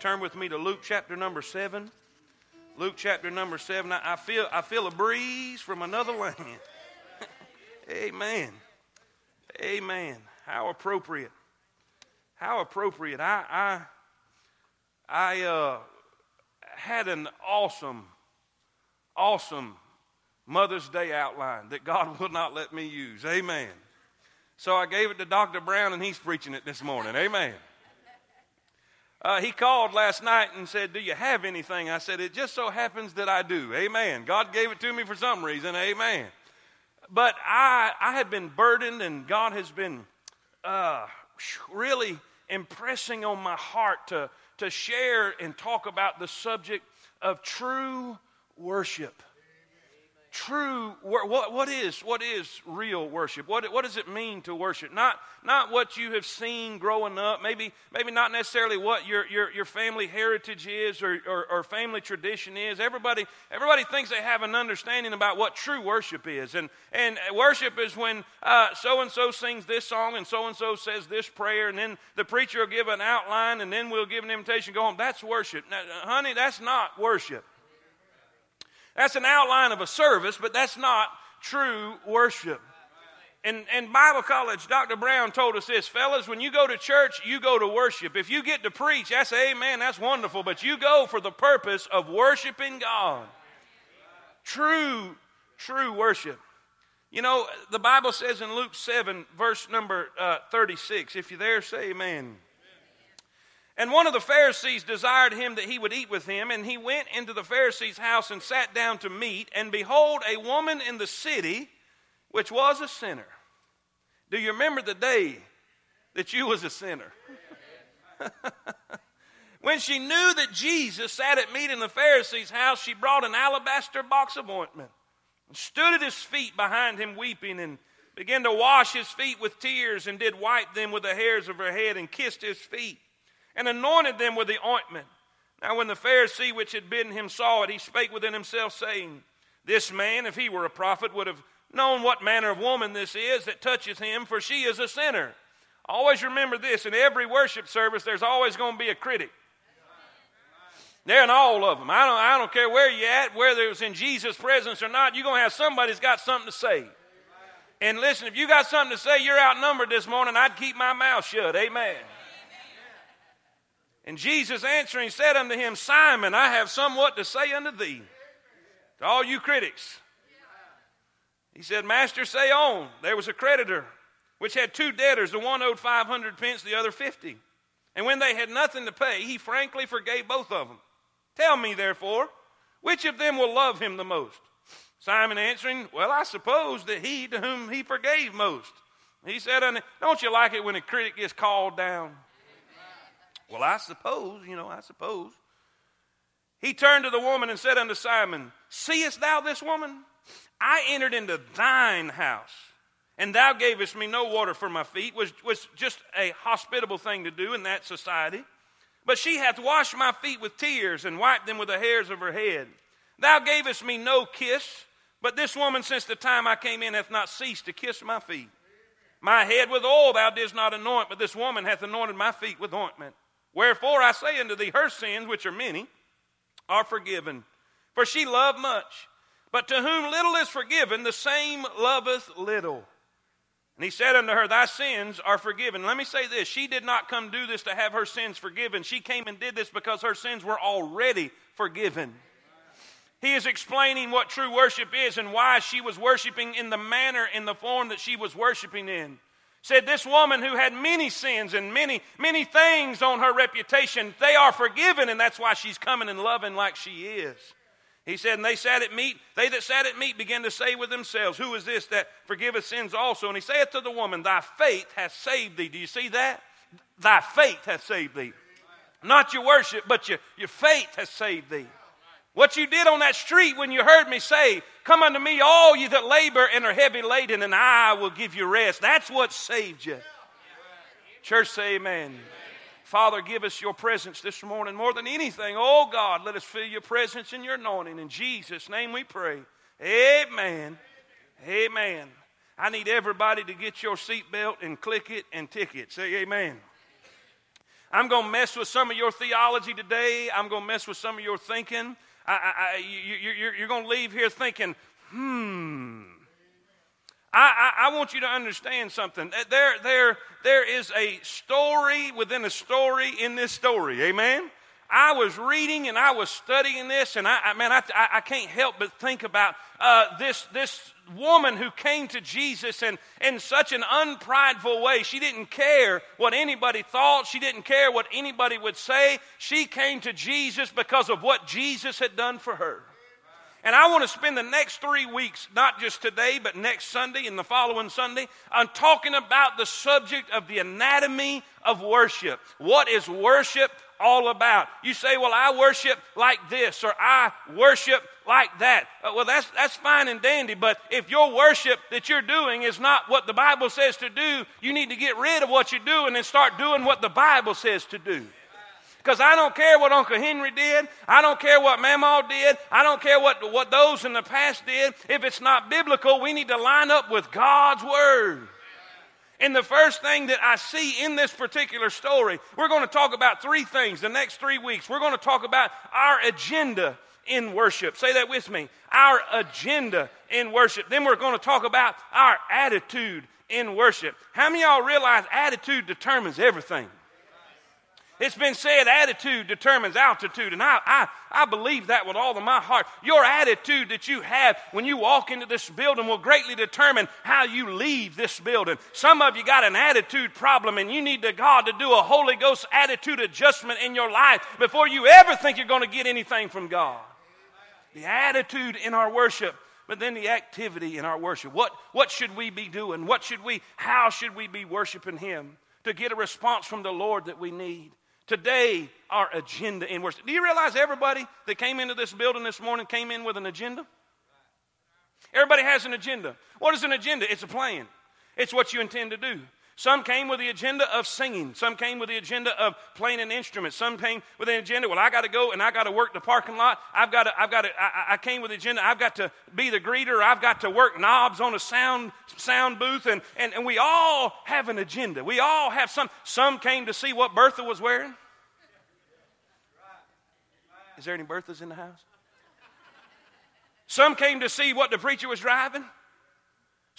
Turn with me to Luke chapter number 7. Luke chapter number 7. I, I feel, I feel a breeze from another land. Amen. Amen. How appropriate. How appropriate. I, I, I uh, had an awesome, awesome Mother's Day outline that God will not let me use. Amen. So I gave it to Dr. Brown, and he's preaching it this morning. Amen. Uh, he called last night and said, Do you have anything? I said, It just so happens that I do. Amen. God gave it to me for some reason. Amen. But I, I had been burdened, and God has been uh, really impressing on my heart to, to share and talk about the subject of true worship true what, what is what is real worship? What, what does it mean to worship? Not not what you have seen growing up maybe maybe not necessarily what your your, your family heritage is or, or, or family tradition is. Everybody everybody thinks they have an understanding about what true worship is. And and worship is when so and so sings this song and so and so says this prayer and then the preacher will give an outline and then we'll give an invitation go home. That's worship. Now, honey that's not worship that's an outline of a service, but that's not true worship. In, in Bible college, Dr. Brown told us this fellas, when you go to church, you go to worship. If you get to preach, that's amen, that's wonderful, but you go for the purpose of worshiping God. True, true worship. You know, the Bible says in Luke 7, verse number uh, 36, if you're there, say amen. And one of the Pharisees desired him that he would eat with him, and he went into the Pharisee's house and sat down to meat. And behold, a woman in the city, which was a sinner. Do you remember the day that you was a sinner? when she knew that Jesus sat at meat in the Pharisee's house, she brought an alabaster box of ointment and stood at his feet behind him weeping and began to wash his feet with tears and did wipe them with the hairs of her head and kissed his feet and anointed them with the ointment. Now, when the Pharisee which had bidden him saw it, he spake within himself, saying, This man, if he were a prophet, would have known what manner of woman this is that touches him, for she is a sinner. Always remember this in every worship service, there's always going to be a critic. They're in all of them. I don't, I don't care where you're at, whether it was in Jesus' presence or not, you're going to have somebody that's got something to say. And listen, if you got something to say, you're outnumbered this morning, I'd keep my mouth shut. Amen. And Jesus answering said unto him, Simon, I have somewhat to say unto thee. To all you critics. He said, Master, say on. There was a creditor which had two debtors. The one owed 500 pence, the other 50. And when they had nothing to pay, he frankly forgave both of them. Tell me, therefore, which of them will love him the most? Simon answering, Well, I suppose that he to whom he forgave most. He said, Don't you like it when a critic gets called down? Well, I suppose, you know, I suppose. He turned to the woman and said unto Simon, Seest thou this woman? I entered into thine house, and thou gavest me no water for my feet, was, was just a hospitable thing to do in that society. But she hath washed my feet with tears and wiped them with the hairs of her head. Thou gavest me no kiss, but this woman since the time I came in hath not ceased to kiss my feet. My head with oil thou didst not anoint, but this woman hath anointed my feet with ointment. Wherefore I say unto thee, her sins, which are many, are forgiven. For she loved much. But to whom little is forgiven, the same loveth little. And he said unto her, Thy sins are forgiven. Let me say this she did not come do this to have her sins forgiven. She came and did this because her sins were already forgiven. He is explaining what true worship is and why she was worshiping in the manner, in the form that she was worshiping in said this woman who had many sins and many many things on her reputation they are forgiven and that's why she's coming and loving like she is. He said and they sat at meat they that sat at meat began to say with themselves who is this that forgiveth sins also and he saith to the woman thy faith hath saved thee. Do you see that? Thy faith hath saved thee. Not your worship but your, your faith hath saved thee what you did on that street when you heard me say, Come unto me, all you that labor and are heavy laden, and I will give you rest. That's what saved you. Church, say amen. Father, give us your presence this morning more than anything. Oh God, let us feel your presence and your anointing. In Jesus' name we pray. Amen. Amen. I need everybody to get your seatbelt and click it and tick it. Say amen. I'm going to mess with some of your theology today. I'm going to mess with some of your thinking. I, I, you, you're, you're going to leave here thinking, hmm. I, I, I, want you to understand something. There, there, there is a story within a story in this story. Amen? I was reading and I was studying this, and I, I man, I, I, can't help but think about uh, this, this woman who came to Jesus and in such an unprideful way. She didn't care what anybody thought, she didn't care what anybody would say. She came to Jesus because of what Jesus had done for her. And I want to spend the next three weeks, not just today, but next Sunday and the following Sunday, on talking about the subject of the anatomy of worship. What is worship? All about. You say, well, I worship like this or I worship like that. Uh, well, that's, that's fine and dandy, but if your worship that you're doing is not what the Bible says to do, you need to get rid of what you're doing and start doing what the Bible says to do. Because I don't care what Uncle Henry did. I don't care what Mama did. I don't care what, what those in the past did. If it's not biblical, we need to line up with God's Word. And the first thing that I see in this particular story, we're going to talk about three things the next three weeks. We're going to talk about our agenda in worship. Say that with me. Our agenda in worship. Then we're going to talk about our attitude in worship. How many y'all realize attitude determines everything? It's been said attitude determines altitude, and I, I, I believe that with all of my heart. Your attitude that you have when you walk into this building will greatly determine how you leave this building. Some of you got an attitude problem, and you need to God to do a Holy Ghost attitude adjustment in your life before you ever think you're going to get anything from God. The attitude in our worship but then the activity in our worship. What, what should we be doing? What should we, how should we be worshiping Him to get a response from the Lord that we need? Today, our agenda in worship. Do you realize everybody that came into this building this morning came in with an agenda? Everybody has an agenda. What is an agenda? It's a plan, it's what you intend to do. Some came with the agenda of singing. Some came with the agenda of playing an instrument. Some came with an agenda, well, I got to go and I got to work the parking lot. I've got to, I've got to, I, I came with the agenda, I've got to be the greeter. I've got to work knobs on a sound, sound booth. And, and, and we all have an agenda. We all have some. Some came to see what Bertha was wearing. Is there any Berthas in the house? Some came to see what the preacher was driving.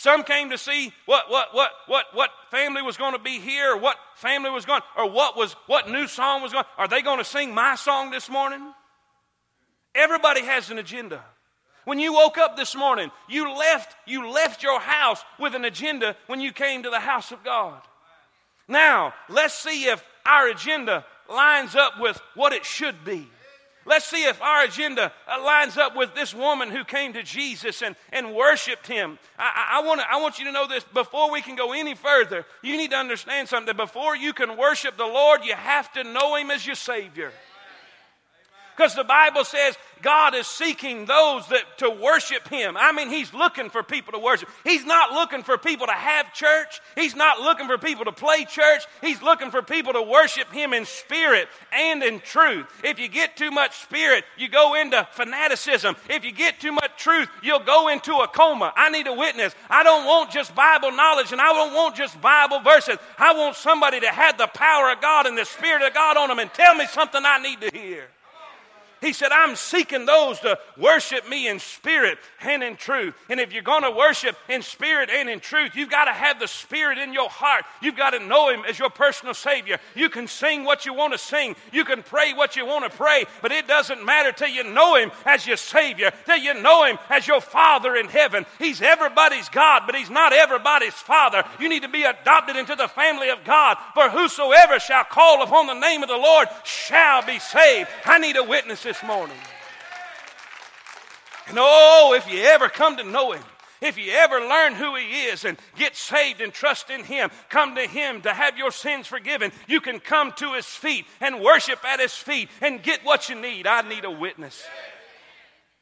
Some came to see what what what what what family was going to be here, or what family was going, or what was what new song was going. Are they going to sing my song this morning? Everybody has an agenda. When you woke up this morning, you left you left your house with an agenda when you came to the house of God. Now, let's see if our agenda lines up with what it should be. Let's see if our agenda lines up with this woman who came to Jesus and, and worshiped him. I, I, wanna, I want you to know this before we can go any further. You need to understand something. Before you can worship the Lord, you have to know him as your Savior. Because the Bible says God is seeking those that to worship Him. I mean, He's looking for people to worship. He's not looking for people to have church. He's not looking for people to play church. He's looking for people to worship Him in spirit and in truth. If you get too much spirit, you go into fanaticism. If you get too much truth, you'll go into a coma. I need a witness. I don't want just Bible knowledge and I don't want just Bible verses. I want somebody to have the power of God and the Spirit of God on them and tell me something I need to hear. He said, I'm seeking those to worship me in spirit and in truth. And if you're going to worship in spirit and in truth, you've got to have the Spirit in your heart. You've got to know Him as your personal Savior. You can sing what you want to sing, you can pray what you want to pray, but it doesn't matter till you know Him as your Savior, till you know Him as your Father in heaven. He's everybody's God, but He's not everybody's Father. You need to be adopted into the family of God, for whosoever shall call upon the name of the Lord shall be saved. I need a witness this morning. And oh, if you ever come to know Him, if you ever learn who He is and get saved and trust in Him, come to Him to have your sins forgiven, you can come to His feet and worship at His feet and get what you need. I need a witness.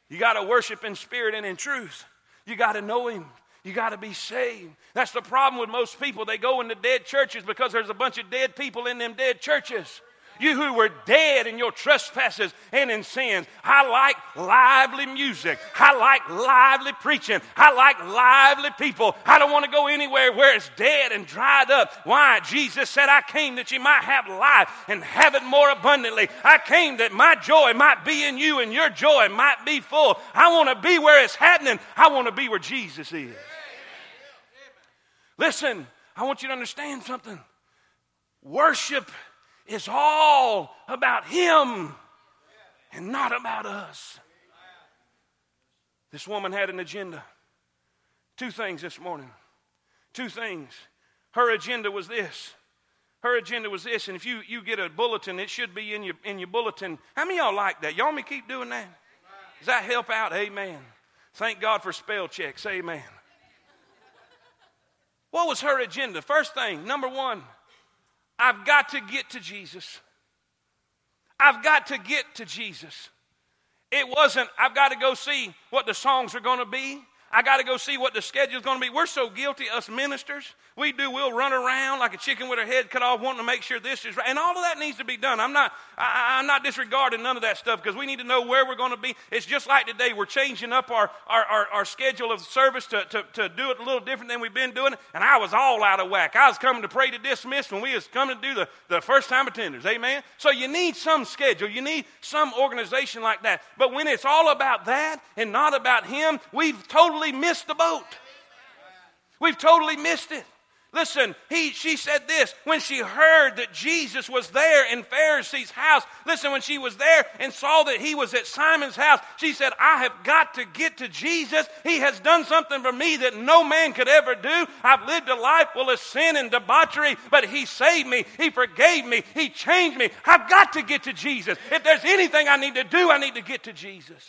You got to worship in spirit and in truth. You got to know Him. You got to be saved. That's the problem with most people. They go into dead churches because there's a bunch of dead people in them dead churches. You who were dead in your trespasses and in sins. I like lively music. I like lively preaching. I like lively people. I don't want to go anywhere where it's dead and dried up. Why? Jesus said, I came that you might have life and have it more abundantly. I came that my joy might be in you and your joy might be full. I want to be where it's happening. I want to be where Jesus is. Listen, I want you to understand something. Worship is all about Him and not about us. This woman had an agenda. Two things this morning. Two things. Her agenda was this. Her agenda was this, and if you, you get a bulletin, it should be in your, in your bulletin. How many y'all like that? Y'all me keep doing that? Does that help out? Amen. Thank God for spell checks. Amen. What was her agenda? First thing, number one, I've got to get to Jesus. I've got to get to Jesus. It wasn't, I've got to go see what the songs are going to be. I got to go see what the schedule's going to be. We're so guilty, us ministers. We do. We'll run around like a chicken with her head cut off, wanting to make sure this is right. And all of that needs to be done. I'm not, I, am not disregarding none of that stuff because we need to know where we're going to be. It's just like today. We're changing up our, our, our, our schedule of service to, to, to do it a little different than we've been doing. And I was all out of whack. I was coming to pray to dismiss when we was coming to do the, the first time attenders. Amen. So you need some schedule. You need some organization like that. But when it's all about that and not about Him, we've totally totally missed the boat. We've totally missed it. Listen, he, she said this when she heard that Jesus was there in Pharisee's house. Listen, when she was there and saw that he was at Simon's house, she said, I have got to get to Jesus. He has done something for me that no man could ever do. I've lived a life full of sin and debauchery, but he saved me. He forgave me. He changed me. I've got to get to Jesus. If there's anything I need to do, I need to get to Jesus.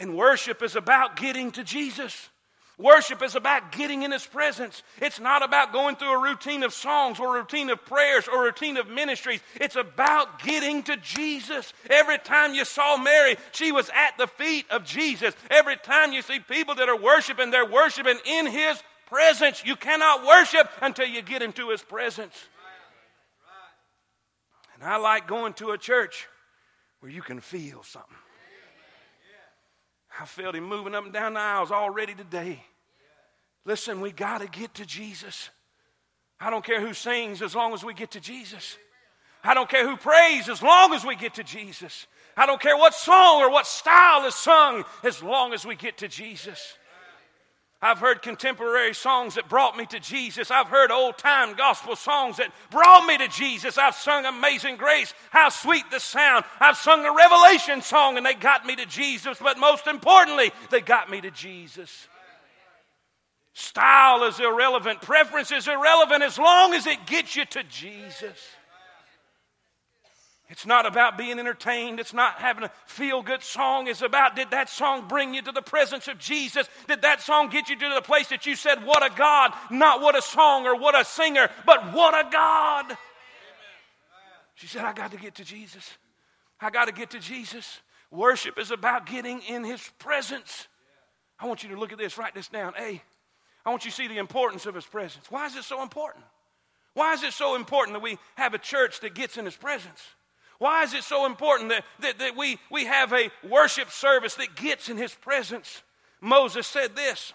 And worship is about getting to Jesus. Worship is about getting in His presence. It's not about going through a routine of songs or a routine of prayers or a routine of ministries. It's about getting to Jesus. Every time you saw Mary, she was at the feet of Jesus. Every time you see people that are worshiping, they're worshiping in His presence. You cannot worship until you get into His presence. And I like going to a church where you can feel something. I felt him moving up and down the aisles already today. Listen, we got to get to Jesus. I don't care who sings as long as we get to Jesus. I don't care who prays as long as we get to Jesus. I don't care what song or what style is sung as long as we get to Jesus. I've heard contemporary songs that brought me to Jesus. I've heard old time gospel songs that brought me to Jesus. I've sung Amazing Grace, How Sweet the Sound. I've sung a Revelation song and they got me to Jesus. But most importantly, they got me to Jesus. Style is irrelevant, preference is irrelevant as long as it gets you to Jesus. It's not about being entertained. It's not having a feel good song. It's about did that song bring you to the presence of Jesus? Did that song get you to the place that you said, What a God? Not what a song or what a singer, but what a God. She said, I got to get to Jesus. I got to get to Jesus. Worship is about getting in his presence. I want you to look at this, write this down. A, I want you to see the importance of his presence. Why is it so important? Why is it so important that we have a church that gets in his presence? Why is it so important that, that, that we, we have a worship service that gets in his presence? Moses said this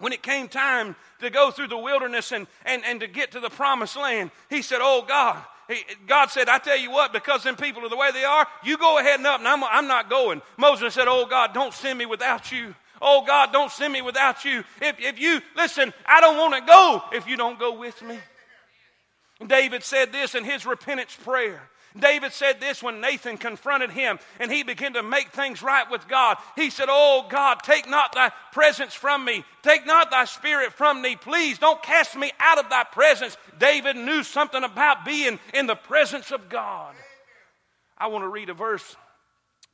when it came time to go through the wilderness and, and, and to get to the promised land. He said, Oh God, he, God said, I tell you what, because them people are the way they are, you go ahead and up, and I'm, I'm not going. Moses said, Oh God, don't send me without you. Oh God, don't send me without you. If, if you, listen, I don't want to go if you don't go with me. David said this in his repentance prayer. David said this when Nathan confronted him and he began to make things right with God. He said, Oh God, take not thy presence from me. Take not thy spirit from me. Please don't cast me out of thy presence. David knew something about being in the presence of God. I want to read a verse.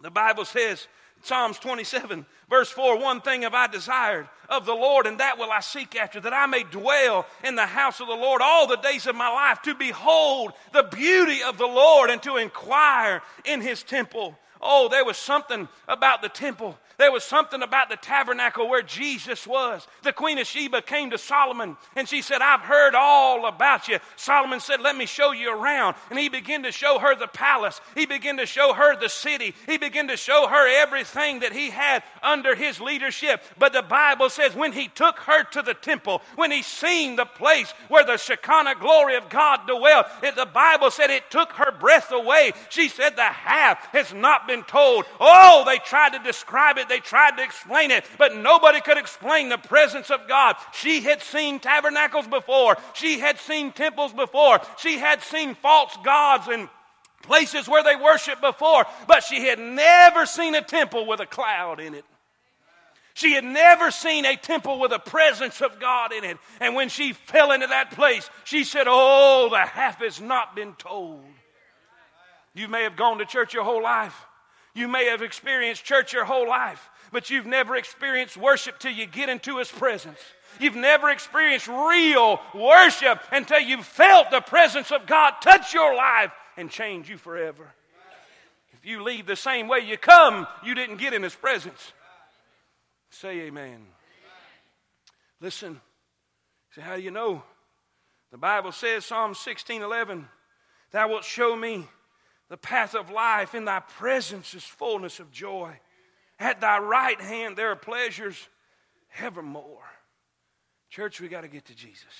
The Bible says, Psalms 27, verse 4 One thing have I desired of the Lord, and that will I seek after, that I may dwell in the house of the Lord all the days of my life, to behold the beauty of the Lord and to inquire in his temple. Oh, there was something about the temple. There was something about the tabernacle where Jesus was. The Queen of Sheba came to Solomon and she said, I've heard all about you. Solomon said, Let me show you around. And he began to show her the palace. He began to show her the city. He began to show her everything that he had under his leadership. But the Bible says, when he took her to the temple, when he seen the place where the Shekinah glory of God dwelt, the Bible said it took her breath away. She said, The half has not been told. Oh, they tried to describe it, they tried to explain it, but nobody could explain the presence of God. She had seen tabernacles before, she had seen temples before, she had seen false gods and places where they worshiped before, but she had never seen a temple with a cloud in it. She had never seen a temple with a presence of God in it. And when she fell into that place, she said, Oh, the half has not been told. You may have gone to church your whole life. You may have experienced church your whole life, but you've never experienced worship till you get into His presence. You've never experienced real worship until you felt the presence of God touch your life and change you forever. If you leave the same way you come, you didn't get in His presence. Say amen. Listen. Say, how do you know? The Bible says, Psalm 16 11, Thou wilt show me the path of life. In thy presence is fullness of joy. At thy right hand there are pleasures evermore. Church, we got to get to Jesus.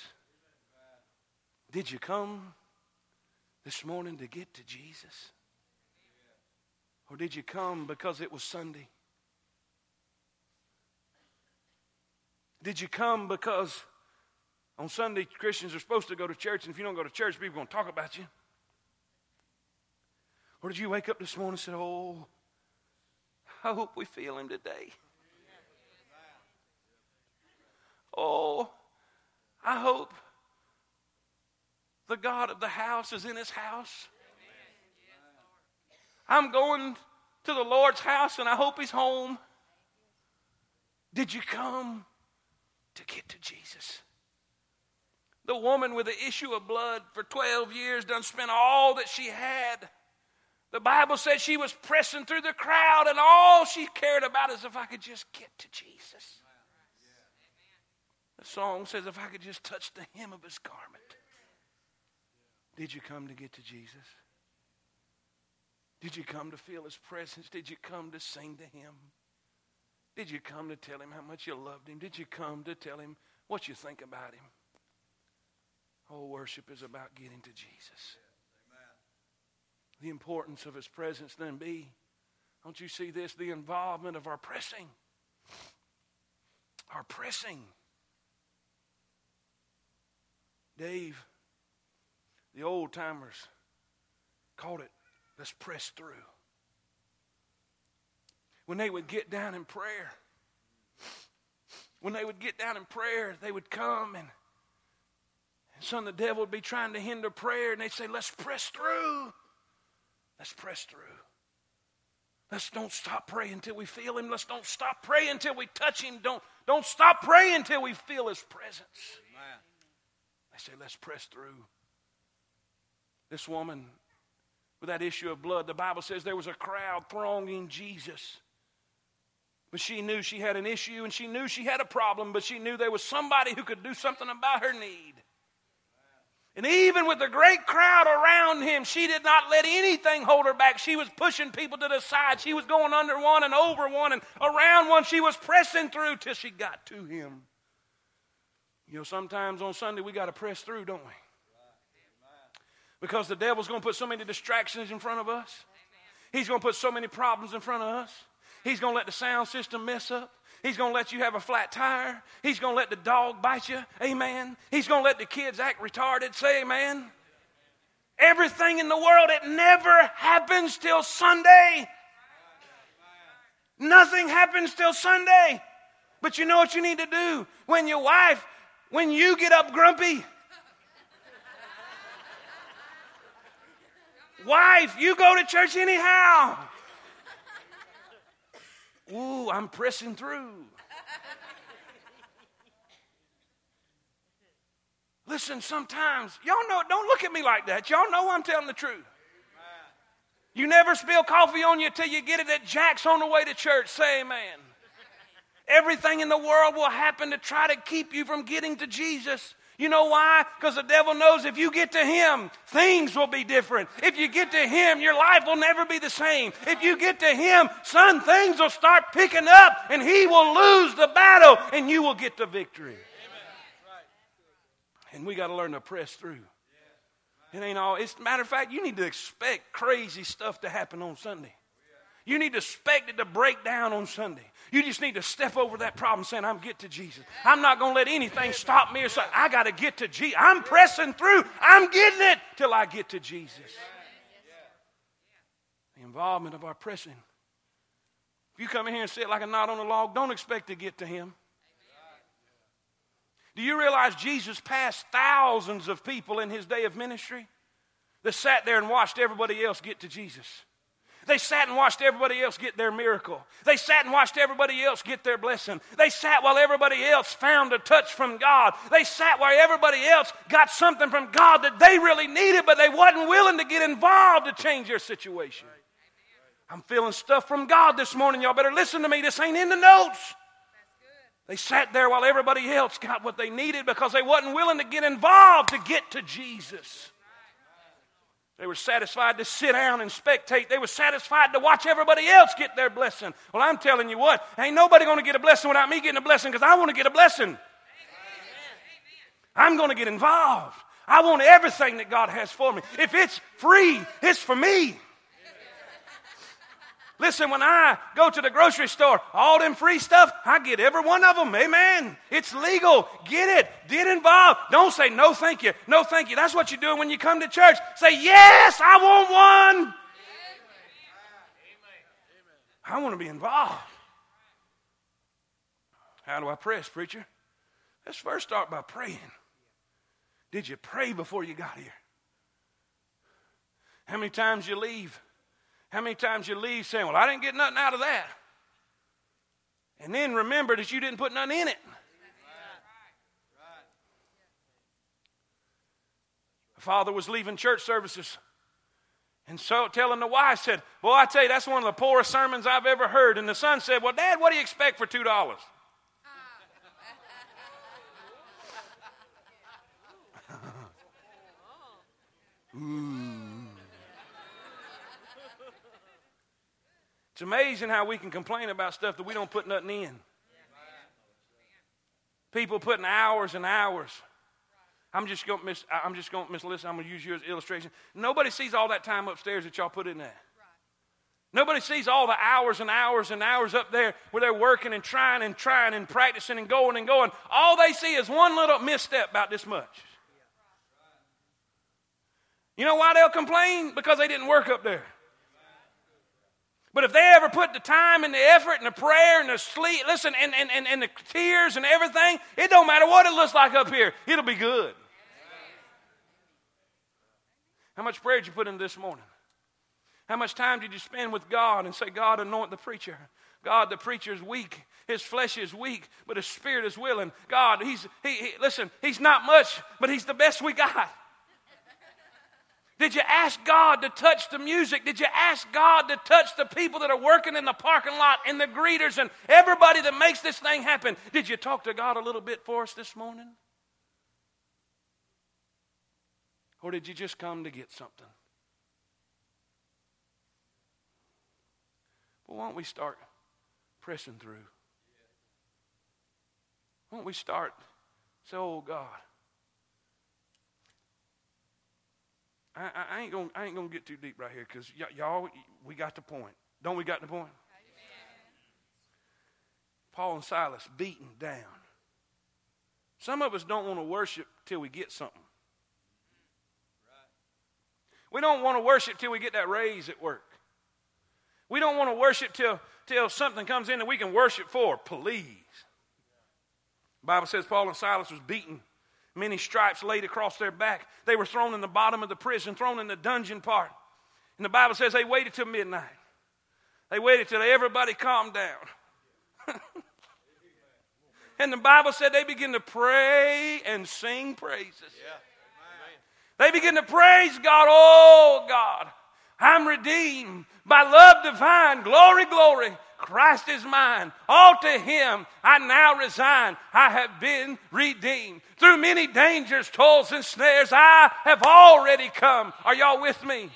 Did you come this morning to get to Jesus? Or did you come because it was Sunday? Did you come because on Sunday Christians are supposed to go to church, and if you don't go to church, people are going to talk about you? Or did you wake up this morning and say, Oh, I hope we feel him today? Oh, I hope the God of the house is in his house. I'm going to the Lord's house and I hope he's home. Did you come to get to Jesus? The woman with the issue of blood for 12 years done spent all that she had. The Bible says she was pressing through the crowd, and all she cared about is if I could just get to Jesus. The song says, if I could just touch the hem of his garment. Did you come to get to Jesus? Did you come to feel his presence? Did you come to sing to him? Did you come to tell him how much you loved him? Did you come to tell him what you think about him? Oh, worship is about getting to Jesus the importance of his presence then be, don't you see this? The involvement of our pressing. Our pressing. Dave, the old timers called it, let's press through. When they would get down in prayer, when they would get down in prayer, they would come and, and son, the devil would be trying to hinder prayer, and they'd say, let's press through. Let's press through. Let's don't stop praying until we feel Him. Let's don't stop praying until we touch Him. Don't, don't stop praying until we feel His presence. Amen. They say, let's press through. This woman with that issue of blood, the Bible says there was a crowd thronging Jesus. But she knew she had an issue and she knew she had a problem, but she knew there was somebody who could do something about her need. And even with the great crowd around him, she did not let anything hold her back. She was pushing people to the side. She was going under one and over one and around one. She was pressing through till she got to him. You know, sometimes on Sunday we got to press through, don't we? Because the devil's going to put so many distractions in front of us. He's going to put so many problems in front of us. He's going to let the sound system mess up. He's going to let you have a flat tire. He's going to let the dog bite you. Amen. He's going to let the kids act retarded. Say amen. Everything in the world, it never happens till Sunday. Nothing happens till Sunday. But you know what you need to do? When your wife, when you get up grumpy, wife, you go to church anyhow. Ooh, I'm pressing through. Listen, sometimes, y'all know, don't look at me like that. Y'all know I'm telling the truth. You never spill coffee on you till you get it at Jack's on the way to church. Say amen. Everything in the world will happen to try to keep you from getting to Jesus. You know why? Because the devil knows if you get to him, things will be different. If you get to him, your life will never be the same. If you get to him, son, things will start picking up and he will lose the battle and you will get the victory. And we got to learn to press through. It ain't all. It's matter of fact, you need to expect crazy stuff to happen on Sunday. You need to expect it to break down on Sunday. You just need to step over that problem saying, I'm get to Jesus. I'm not going to let anything stop me or say, I got to get to Jesus. I'm pressing through. I'm getting it till I get to Jesus. The involvement of our pressing. If you come in here and sit like a knot on a log, don't expect to get to Him. Do you realize Jesus passed thousands of people in his day of ministry that sat there and watched everybody else get to Jesus? They sat and watched everybody else get their miracle. They sat and watched everybody else get their blessing. They sat while everybody else found a touch from God. They sat while everybody else got something from God that they really needed, but they wasn't willing to get involved to change their situation. I'm feeling stuff from God this morning. Y'all better listen to me. This ain't in the notes. They sat there while everybody else got what they needed because they wasn't willing to get involved to get to Jesus. They were satisfied to sit down and spectate. They were satisfied to watch everybody else get their blessing. Well, I'm telling you what, ain't nobody going to get a blessing without me getting a blessing because I want to get a blessing. I'm going to get involved. I want everything that God has for me. If it's free, it's for me. Listen, when I go to the grocery store, all them free stuff, I get every one of them. Amen. It's legal. Get it. Get involved. Don't say no thank you. No thank you. That's what you're doing when you come to church. Say, yes, I want one. I want to be involved. How do I press, preacher? Let's first start by praying. Did you pray before you got here? How many times you leave how many times you leave saying, Well, I didn't get nothing out of that? And then remember that you didn't put nothing in it. The father was leaving church services and so telling the wife, said, Well, I tell you, that's one of the poorest sermons I've ever heard. And the son said, Well, Dad, what do you expect for two dollars? Ooh. It's amazing how we can complain about stuff that we don't put nothing in. People putting hours and hours. I'm just going to miss. I'm just to miss. Listen, I'm to use you as illustration. Nobody sees all that time upstairs that y'all put in there. Nobody sees all the hours and hours and hours up there where they're working and trying and trying and practicing and going and going. All they see is one little misstep about this much. You know why they'll complain? Because they didn't work up there. But if they ever put the time and the effort and the prayer and the sleep, listen, and, and, and, and the tears and everything, it don't matter what it looks like up here, it'll be good. How much prayer did you put in this morning? How much time did you spend with God and say, God, anoint the preacher? God, the preacher is weak. His flesh is weak, but his spirit is willing. God, he's, he, he, listen, he's not much, but he's the best we got. Did you ask God to touch the music? Did you ask God to touch the people that are working in the parking lot and the greeters and everybody that makes this thing happen? Did you talk to God a little bit for us this morning? Or did you just come to get something? Well, why don't we start pressing through? Why don't we start say, oh God, I, I, ain't gonna I ain't gonna get too deep right here because y- y'all we got the point. Don't we got the point? Amen. Paul and Silas beaten down. Some of us don't want to worship till we get something. We don't want to worship till we get that raise at work. We don't want to worship till, till something comes in that we can worship for. Please. Bible says Paul and Silas was beaten many stripes laid across their back. They were thrown in the bottom of the prison, thrown in the dungeon part. And the Bible says they waited till midnight. They waited till everybody calmed down. and the Bible said they began to pray and sing praises. Yeah. They begin to praise God. Oh, God. I'm redeemed by love divine. Glory, glory. Christ is mine. All to him I now resign. I have been redeemed. Through many dangers, toils, and snares, I have already come. Are y'all with me?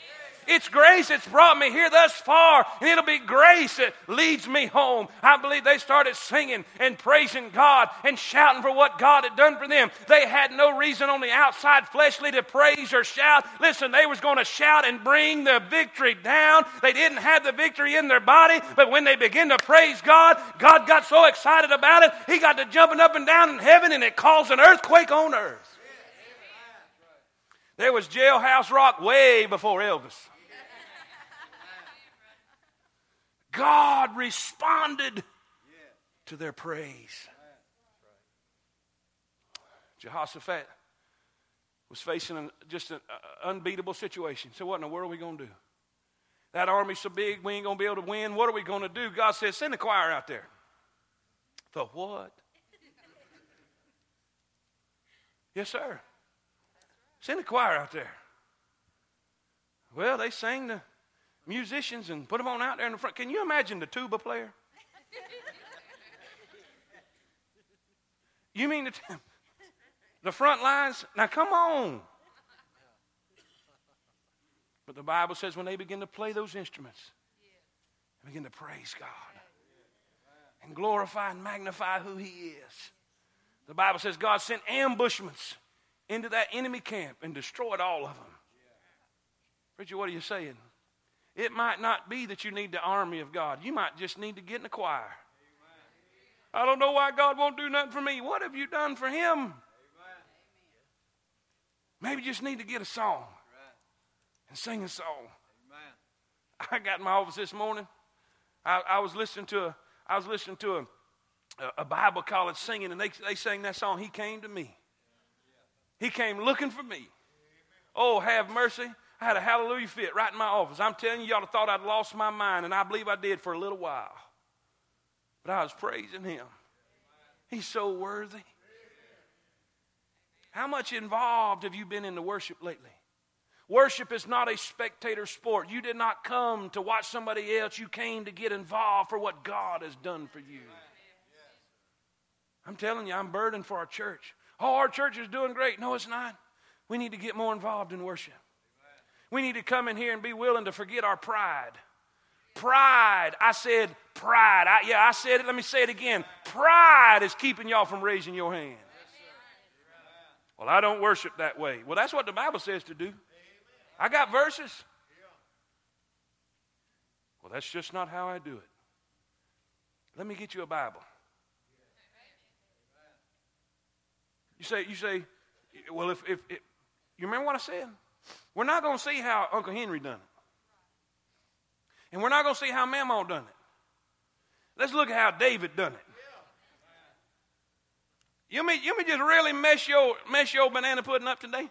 It's grace that's brought me here thus far, and it'll be grace that leads me home. I believe they started singing and praising God and shouting for what God had done for them. They had no reason on the outside fleshly to praise or shout. Listen, they was going to shout and bring the victory down. They didn't have the victory in their body, but when they began to praise God, God got so excited about it, He got to jumping up and down in heaven, and it caused an earthquake on earth. There was jailhouse rock way before Elvis. God responded to their praise. Jehoshaphat was facing just an unbeatable situation. So, what in the world are we going to do? That army's so big, we ain't going to be able to win. What are we going to do? God says, send a choir out there. The what? yes, sir. Send a choir out there. Well, they sang the musicians and put them on out there in the front. Can you imagine the tuba player? you mean the, t- the front lines? Now come on. But the Bible says when they begin to play those instruments, they begin to praise God and glorify and magnify who He is. The Bible says God sent ambushments into that enemy camp and destroyed all of them. Preacher, what are you saying? It might not be that you need the army of God. You might just need to get in the choir. I don't know why God won't do nothing for me. What have you done for Him? Maybe you just need to get a song and sing a song. I got in my office this morning. I, I was listening to a, I was listening to a, a Bible college singing, and they, they sang that song, He Came to Me. He came looking for me. Oh, have mercy. I had a hallelujah fit right in my office. I'm telling you, y'all thought I'd lost my mind, and I believe I did for a little while. But I was praising him. He's so worthy. How much involved have you been in the worship lately? Worship is not a spectator sport. You did not come to watch somebody else. You came to get involved for what God has done for you. I'm telling you, I'm burdened for our church. Oh, our church is doing great. No, it's not. We need to get more involved in worship. We need to come in here and be willing to forget our pride. Pride. I said pride. I, yeah, I said it. Let me say it again. Pride is keeping y'all from raising your hand. Well, I don't worship that way. Well, that's what the Bible says to do. I got verses. Well, that's just not how I do it. Let me get you a Bible. You say, you say, well, if, if, if you remember what I said? We're not going to see how Uncle Henry done it. And we're not going to see how Mama done it. Let's look at how David done it. You mean you mean just really mess your mess your banana pudding up today?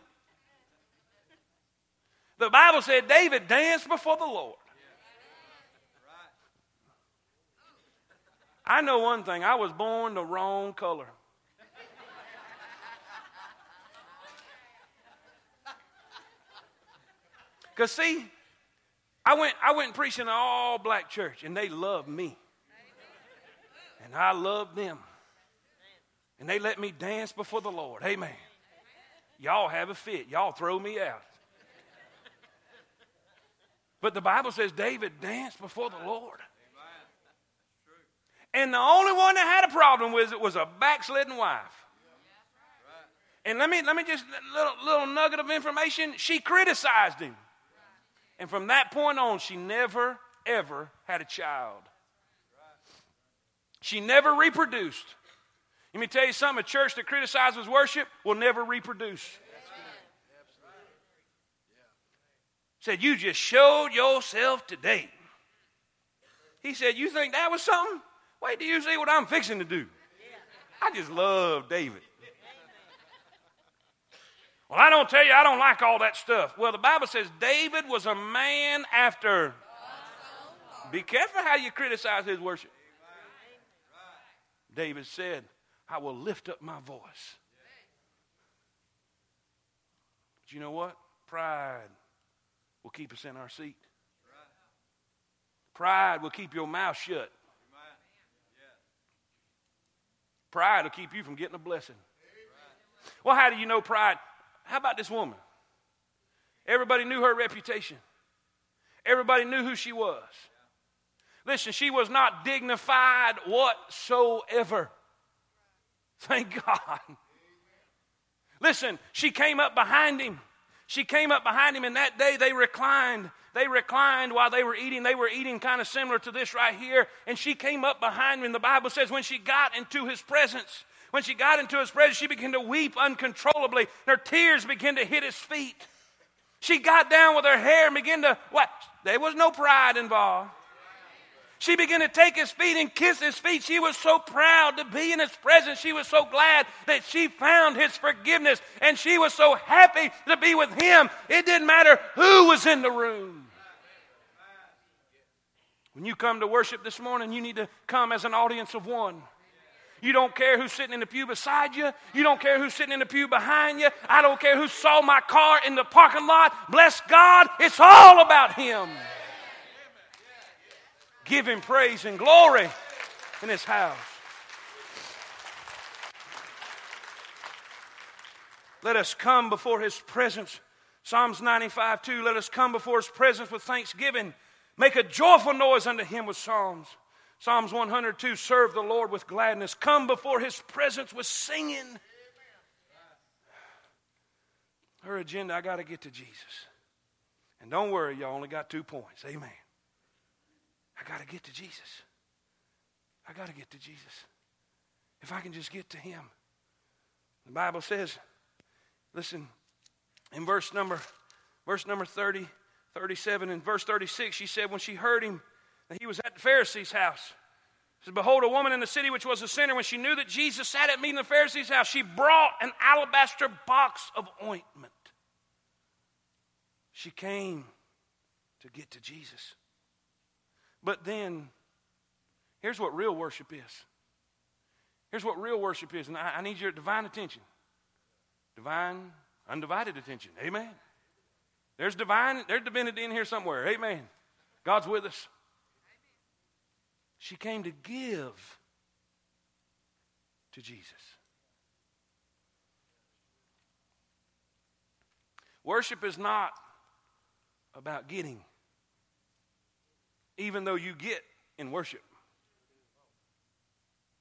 The Bible said David danced before the Lord. I know one thing. I was born the wrong color. Because see, I went, I went preaching an all black church, and they loved me. And I loved them. And they let me dance before the Lord. Amen. Y'all have a fit. Y'all throw me out. But the Bible says David danced before the Lord. And the only one that had a problem with it was a backslidden wife. And let me let me just little little nugget of information. She criticized him. And from that point on, she never, ever had a child. She never reproduced. Let me tell you something a church that criticizes worship will never reproduce. Said, You just showed yourself today. He said, You think that was something? Wait till you see what I'm fixing to do. I just love David. Well, I don't tell you, I don't like all that stuff. Well, the Bible says David was a man after. Be careful how you criticize his worship. David said, I will lift up my voice. But you know what? Pride will keep us in our seat. Pride will keep your mouth shut. Pride will keep you from getting a blessing. Well, how do you know pride? How about this woman? Everybody knew her reputation, everybody knew who she was. Listen, she was not dignified whatsoever. Thank God. Listen, she came up behind him. She came up behind him, and that day they reclined. They reclined while they were eating. They were eating kind of similar to this right here. And she came up behind him. The Bible says when she got into his presence, when she got into his presence, she began to weep uncontrollably. and Her tears began to hit his feet. She got down with her hair and began to what? There was no pride involved. She began to take his feet and kiss his feet. She was so proud to be in his presence. She was so glad that she found his forgiveness. And she was so happy to be with him. It didn't matter who was in the room. When you come to worship this morning, you need to come as an audience of one. You don't care who's sitting in the pew beside you. You don't care who's sitting in the pew behind you. I don't care who saw my car in the parking lot. Bless God, it's all about Him. Give him praise and glory in his house. Let us come before his presence. Psalms 95 2. Let us come before his presence with thanksgiving. Make a joyful noise unto him with psalms. Psalms 102 Serve the Lord with gladness. Come before his presence with singing. Her agenda, I got to get to Jesus. And don't worry, y'all only got two points. Amen. I got to get to Jesus. I got to get to Jesus. If I can just get to him. The Bible says, listen, in verse number verse number 30, 37, and verse 36, she said when she heard him he was at the Pharisee's house. Said, Behold, a woman in the city which was a sinner, when she knew that Jesus sat at meat in the Pharisee's house, she brought an alabaster box of ointment. She came to get to Jesus. But then, here's what real worship is. Here's what real worship is, and I, I need your divine attention. Divine, undivided attention. Amen. There's divine, there's divinity in here somewhere. Amen. God's with us. She came to give to Jesus. Worship is not about getting even though you get in worship.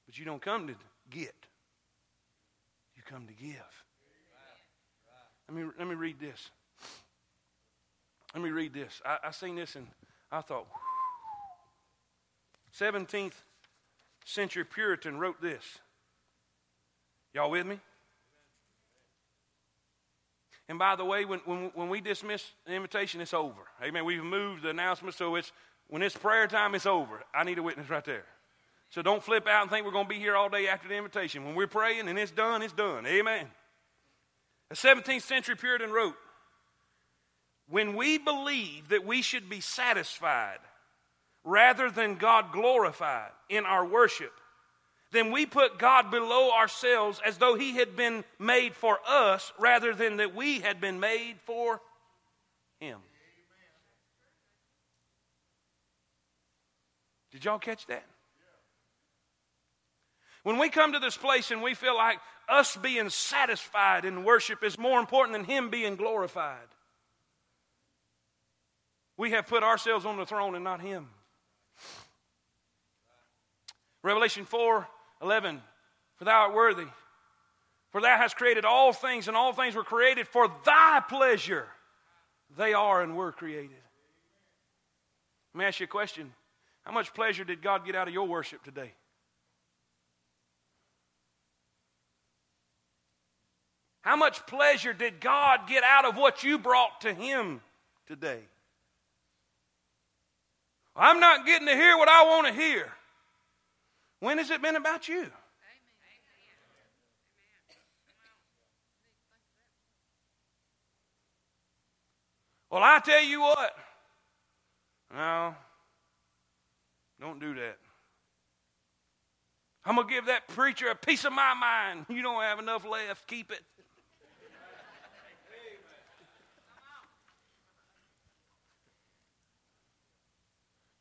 But you don't come to get, you come to give. Let me, let me read this. Let me read this. I, I seen this and I thought, 17th century Puritan wrote this. Y'all with me? And by the way, when, when, when we dismiss the invitation, it's over. Amen. We've moved the announcement so it's when it's prayer time, it's over. I need a witness right there. So don't flip out and think we're going to be here all day after the invitation. When we're praying and it's done, it's done. Amen. A 17th century Puritan wrote When we believe that we should be satisfied rather than God glorified in our worship, then we put God below ourselves as though He had been made for us rather than that we had been made for Him. Did y'all catch that? When we come to this place and we feel like us being satisfied in worship is more important than Him being glorified, we have put ourselves on the throne and not Him. Revelation 4 11, for thou art worthy, for thou hast created all things, and all things were created for thy pleasure. They are and were created. Let me ask you a question how much pleasure did God get out of your worship today? How much pleasure did God get out of what you brought to Him today? I'm not getting to hear what I want to hear. When has it been about you? Well, I tell you what. No, don't do that. I'm going to give that preacher a piece of my mind. You don't have enough left. Keep it.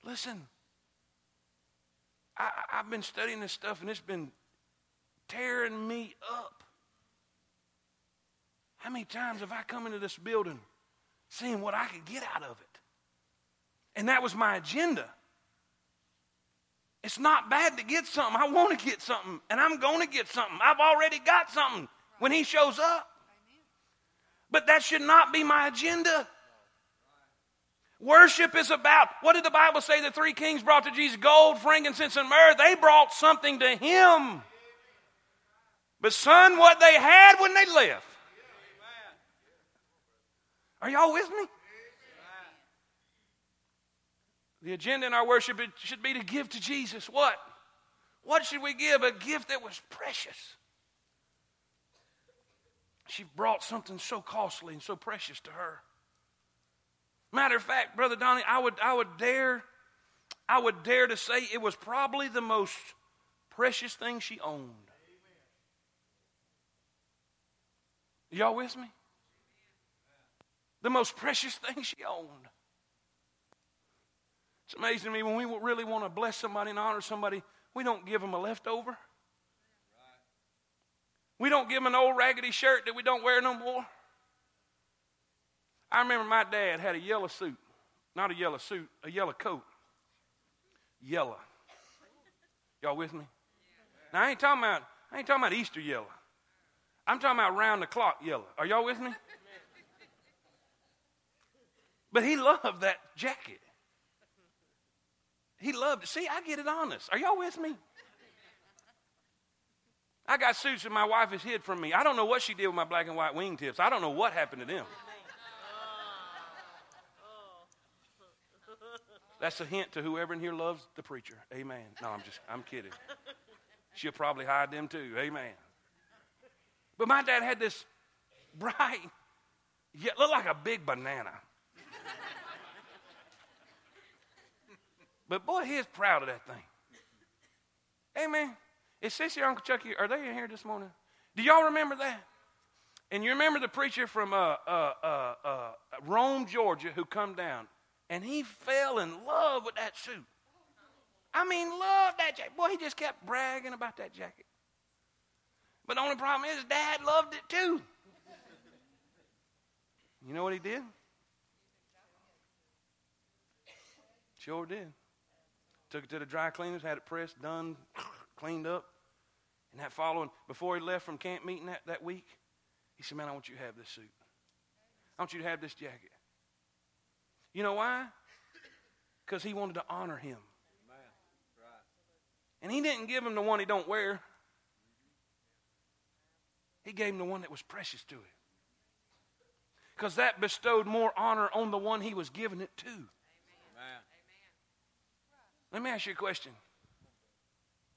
Listen, I, I've been studying this stuff and it's been tearing me up. How many times have I come into this building seeing what I could get out of it? And that was my agenda. It's not bad to get something. I want to get something, and I'm going to get something. I've already got something when He shows up. But that should not be my agenda. Worship is about what did the Bible say the three kings brought to Jesus? Gold, frankincense, and myrrh. They brought something to Him. But, son, what they had when they left. Are y'all with me? The agenda in our worship should be to give to Jesus what? What should we give? A gift that was precious. She brought something so costly and so precious to her. Matter of fact, Brother Donnie, I would, I would dare, I would dare to say it was probably the most precious thing she owned. Y'all with me? The most precious thing she owned. It's amazing to me when we really want to bless somebody and honor somebody, we don't give them a leftover. We don't give them an old raggedy shirt that we don't wear no more. I remember my dad had a yellow suit, not a yellow suit, a yellow coat. Yellow. Y'all with me? Now I ain't talking about I ain't talking about Easter yellow. I'm talking about round the clock yellow. Are y'all with me? But he loved that jacket. He loved it. See, I get it honest. Are y'all with me? I got suits that my wife has hid from me. I don't know what she did with my black and white wingtips. I don't know what happened to them. That's a hint to whoever in here loves the preacher. Amen. No, I'm just, I'm kidding. She'll probably hide them too. Amen. But my dad had this bright, yeah, looked like a big banana. But boy, he is proud of that thing. Amen. Is Sissy Uncle Chucky, are they in here this morning? Do y'all remember that? And you remember the preacher from uh, uh, uh, uh, Rome, Georgia, who come down, and he fell in love with that suit. I mean, loved that jacket. Boy, he just kept bragging about that jacket. But the only problem is, Dad loved it too. You know what he did? Sure did. Took it to the dry cleaners, had it pressed, done, cleaned up. And that following, before he left from camp meeting that, that week, he said, Man, I want you to have this suit. I want you to have this jacket. You know why? Because he wanted to honor him. And he didn't give him the one he don't wear. He gave him the one that was precious to him. Because that bestowed more honor on the one he was giving it to. Let me ask you a question.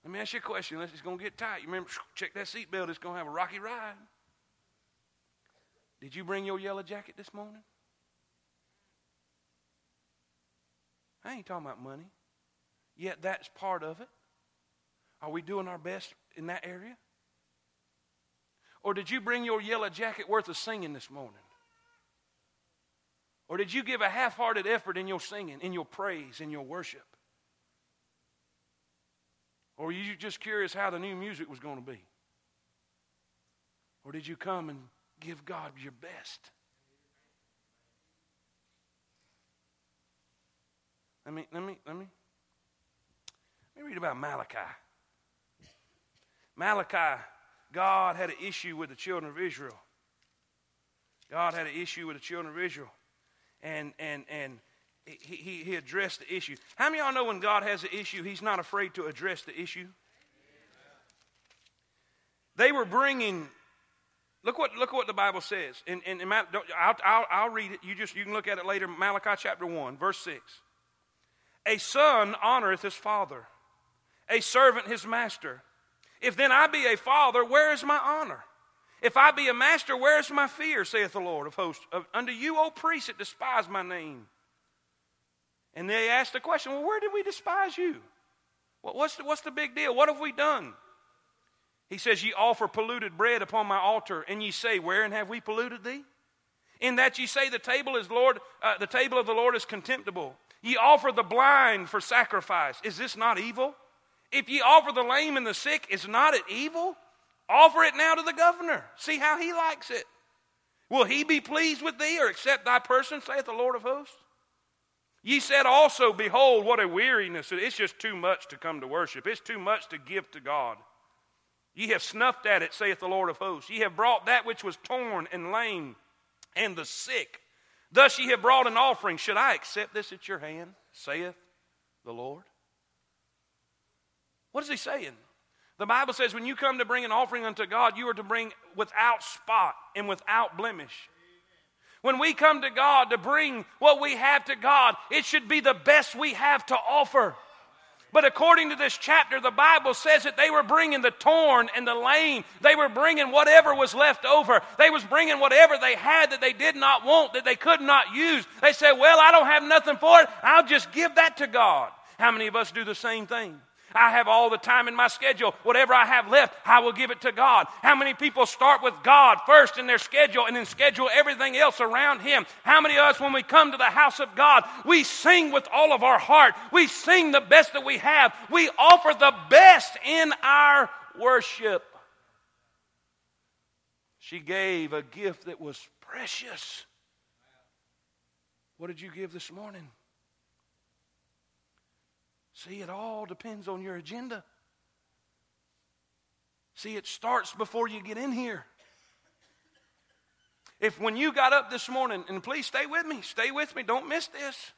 Let me ask you a question. It's going to get tight. You remember, check that seatbelt. It's going to have a rocky ride. Did you bring your yellow jacket this morning? I ain't talking about money. Yet that's part of it. Are we doing our best in that area? Or did you bring your yellow jacket worth of singing this morning? Or did you give a half hearted effort in your singing, in your praise, in your worship? Or were you just curious how the new music was going to be? Or did you come and give God your best? Let me, let me, let me, let me read about Malachi. Malachi, God had an issue with the children of Israel. God had an issue with the children of Israel. And, and, and he, he, he addressed the issue. How many of y'all know when God has an issue, he's not afraid to address the issue? They were bringing, look what, look what the Bible says. And, and, and I'll, I'll, I'll read it. You, just, you can look at it later. Malachi chapter 1, verse 6. A son honoreth his father, a servant his master. If then I be a father, where is my honor? If I be a master, where is my fear, saith the Lord of hosts? Unto you, O priests, that despise my name. And they asked the question, well, where did we despise you? what's, the, what's the big deal? What have we done? He says, Ye offer polluted bread upon my altar, and ye say, Wherein have we polluted thee? In that ye say the table is Lord, uh, the table of the Lord is contemptible. Ye offer the blind for sacrifice. Is this not evil? If ye offer the lame and the sick, is not it evil? Offer it now to the governor. See how he likes it. Will he be pleased with thee or accept thy person, saith the Lord of hosts? Ye said also, Behold, what a weariness. It's just too much to come to worship. It's too much to give to God. Ye have snuffed at it, saith the Lord of hosts. Ye have brought that which was torn and lame and the sick. Thus ye have brought an offering. Should I accept this at your hand, saith the Lord? What is he saying? The Bible says when you come to bring an offering unto God, you are to bring without spot and without blemish. When we come to God to bring what we have to God, it should be the best we have to offer. But according to this chapter, the Bible says that they were bringing the torn and the lame. They were bringing whatever was left over. They was bringing whatever they had that they did not want, that they could not use. They said, well, I don't have nothing for it. I'll just give that to God. How many of us do the same thing? I have all the time in my schedule. Whatever I have left, I will give it to God. How many people start with God first in their schedule and then schedule everything else around Him? How many of us, when we come to the house of God, we sing with all of our heart? We sing the best that we have. We offer the best in our worship. She gave a gift that was precious. What did you give this morning? See, it all depends on your agenda. See, it starts before you get in here. If when you got up this morning, and please stay with me, stay with me, don't miss this.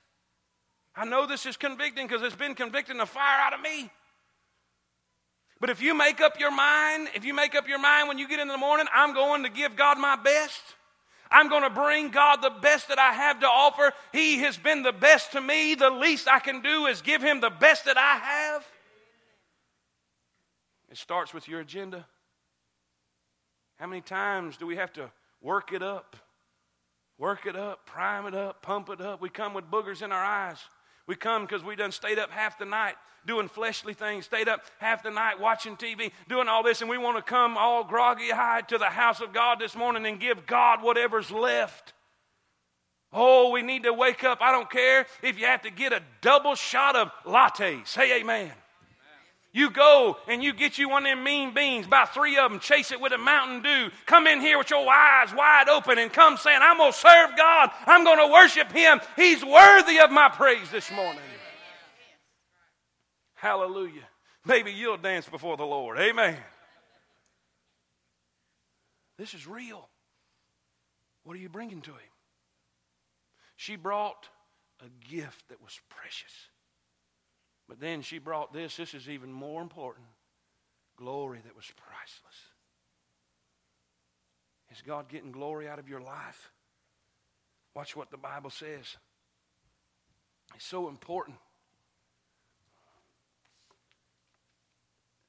I know this is convicting because it's been convicting the fire out of me. But if you make up your mind, if you make up your mind when you get in the morning, I'm going to give God my best. I'm going to bring God the best that I have to offer. He has been the best to me. The least I can do is give Him the best that I have. It starts with your agenda. How many times do we have to work it up? Work it up, prime it up, pump it up. We come with boogers in our eyes. We come because we done stayed up half the night doing fleshly things, stayed up half the night watching TV, doing all this, and we want to come all groggy eyed to the house of God this morning and give God whatever's left. Oh, we need to wake up. I don't care if you have to get a double shot of lattes. Say amen. You go and you get you one of them mean beans, about three of them, chase it with a Mountain Dew. Come in here with your eyes wide open and come saying, I'm going to serve God. I'm going to worship Him. He's worthy of my praise this morning. Hallelujah. Maybe you'll dance before the Lord. Amen. This is real. What are you bringing to Him? She brought a gift that was precious. But then she brought this. This is even more important glory that was priceless. Is God getting glory out of your life? Watch what the Bible says. It's so important.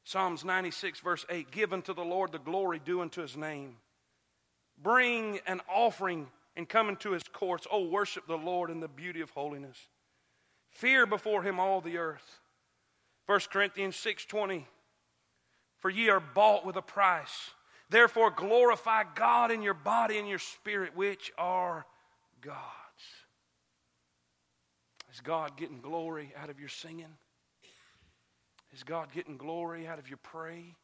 Psalms 96, verse 8 Give unto the Lord the glory due unto his name. Bring an offering and come into his courts. Oh, worship the Lord in the beauty of holiness. Fear before him all the earth. 1 Corinthians 6:20 For ye are bought with a price. Therefore glorify God in your body and your spirit which are God's. Is God getting glory out of your singing? Is God getting glory out of your pray?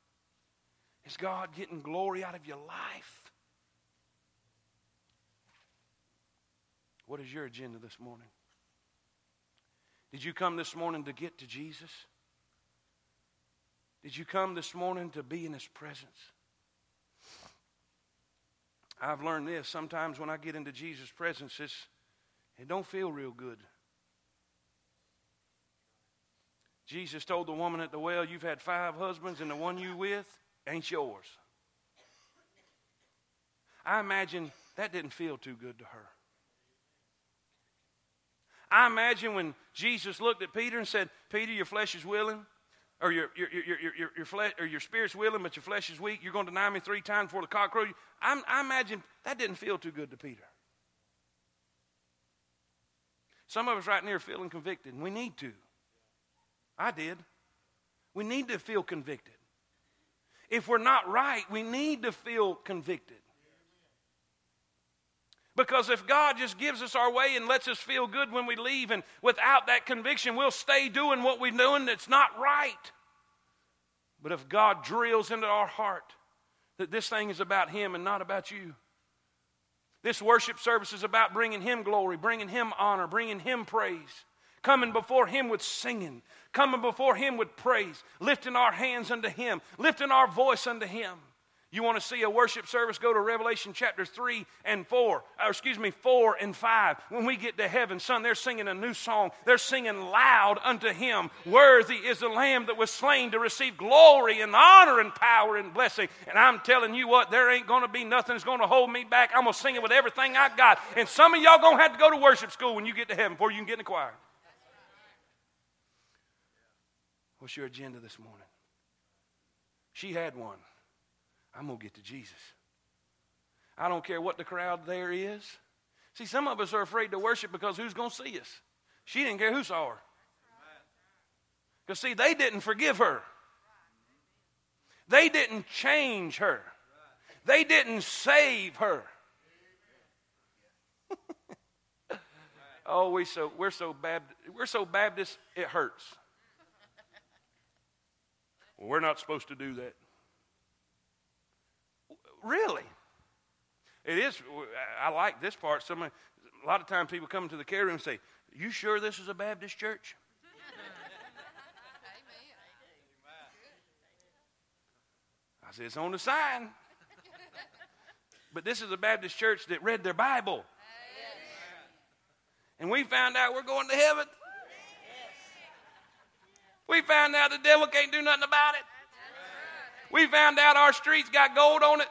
Is God getting glory out of your life? What is your agenda this morning? Did you come this morning to get to Jesus? Did you come this morning to be in His presence? I've learned this. Sometimes when I get into Jesus' presence, it don't feel real good. Jesus told the woman at the well, You've had five husbands, and the one you with ain't yours. I imagine that didn't feel too good to her. I imagine when Jesus looked at Peter and said, Peter, your flesh is willing, or your, your, your, your, your, your, flesh, or your spirit's willing, but your flesh is weak. You're going to deny me three times before the cock crows. I, I imagine that didn't feel too good to Peter. Some of us right now are feeling convicted, and we need to. I did. We need to feel convicted. If we're not right, we need to feel convicted. Because if God just gives us our way and lets us feel good when we leave, and without that conviction, we'll stay doing what we're doing that's not right. But if God drills into our heart that this thing is about Him and not about you, this worship service is about bringing Him glory, bringing Him honor, bringing Him praise, coming before Him with singing, coming before Him with praise, lifting our hands unto Him, lifting our voice unto Him. You want to see a worship service? Go to Revelation chapter 3 and 4, or excuse me, 4 and 5. When we get to heaven, son, they're singing a new song. They're singing loud unto him. Worthy is the Lamb that was slain to receive glory and honor and power and blessing. And I'm telling you what, there ain't going to be nothing that's going to hold me back. I'm going to sing it with everything I got. And some of y'all going to have to go to worship school when you get to heaven before you can get in the choir. What's your agenda this morning? She had one. I'm going to get to Jesus. I don't care what the crowd there is. See, some of us are afraid to worship because who's going to see us? She didn't care who saw her. Because, see, they didn't forgive her, they didn't change her, they didn't save her. oh, we so we're so bad we're so Baptist it hurts. Well, we're not supposed to do that. Really? It is. I like this part. Some, a lot of times people come to the care room and say, You sure this is a Baptist church? I said, It's on the sign. But this is a Baptist church that read their Bible. And we found out we're going to heaven. We found out the devil can't do nothing about it. We found out our streets got gold on it.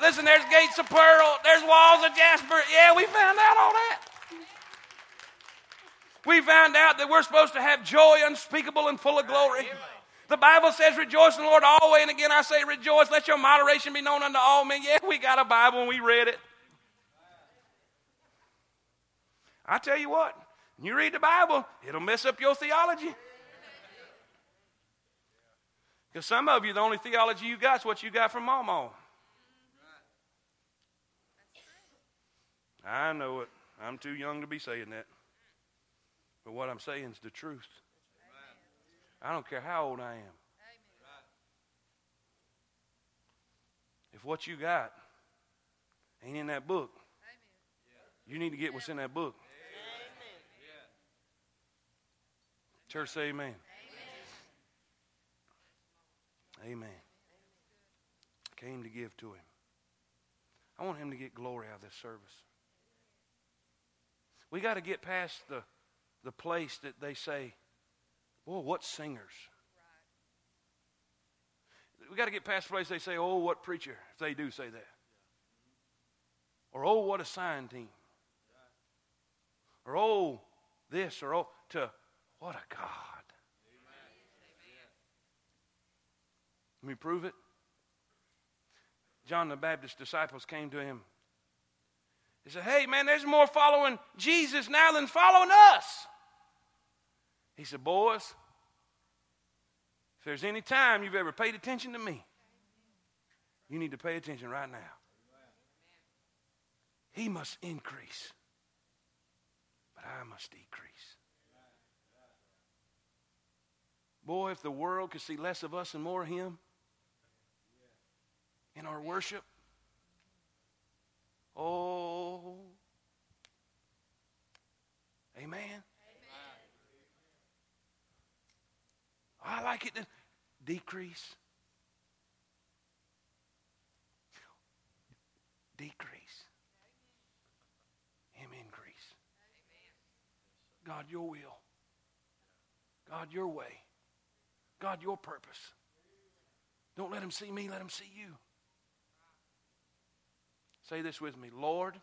Listen, there's gates of pearl, there's walls of jasper. Yeah, we found out all that. We found out that we're supposed to have joy unspeakable and full of glory. The Bible says, Rejoice in the Lord always. And again, I say, Rejoice. Let your moderation be known unto all men. Yeah, we got a Bible and we read it. I tell you what, you read the Bible, it'll mess up your theology. Because some of you, the only theology you got is what you got from Mama. I know it. I'm too young to be saying that. But what I'm saying is the truth. I don't care how old I am. If what you got ain't in that book, you need to get what's in that book. Church, say amen. Amen. Came to give to him. I want him to get glory out of this service. We got to get past the, the place that they say, boy, what singers. We got to get past the place they say, oh, what preacher, if they do say that. Or, oh, what a sign team. Or, oh, this, or, oh, to, what a God. Let me prove it. John the Baptist's disciples came to him he said, Hey, man, there's more following Jesus now than following us. He said, Boys, if there's any time you've ever paid attention to me, you need to pay attention right now. He must increase, but I must decrease. Boy, if the world could see less of us and more of Him in our worship, Oh. Amen. Amen. I like it to decrease. Decrease. Him increase. God, your will. God, your way. God, your purpose. Don't let him see me, let him see you. Say this with me Lord, Lord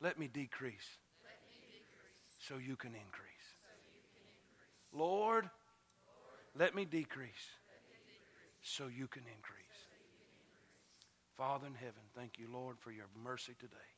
let, me decrease, let me decrease so you can increase. So you can increase. Lord, Lord let, me decrease, let me decrease so you can increase. So you can increase. Father in heaven, thank you, Lord, for your mercy today.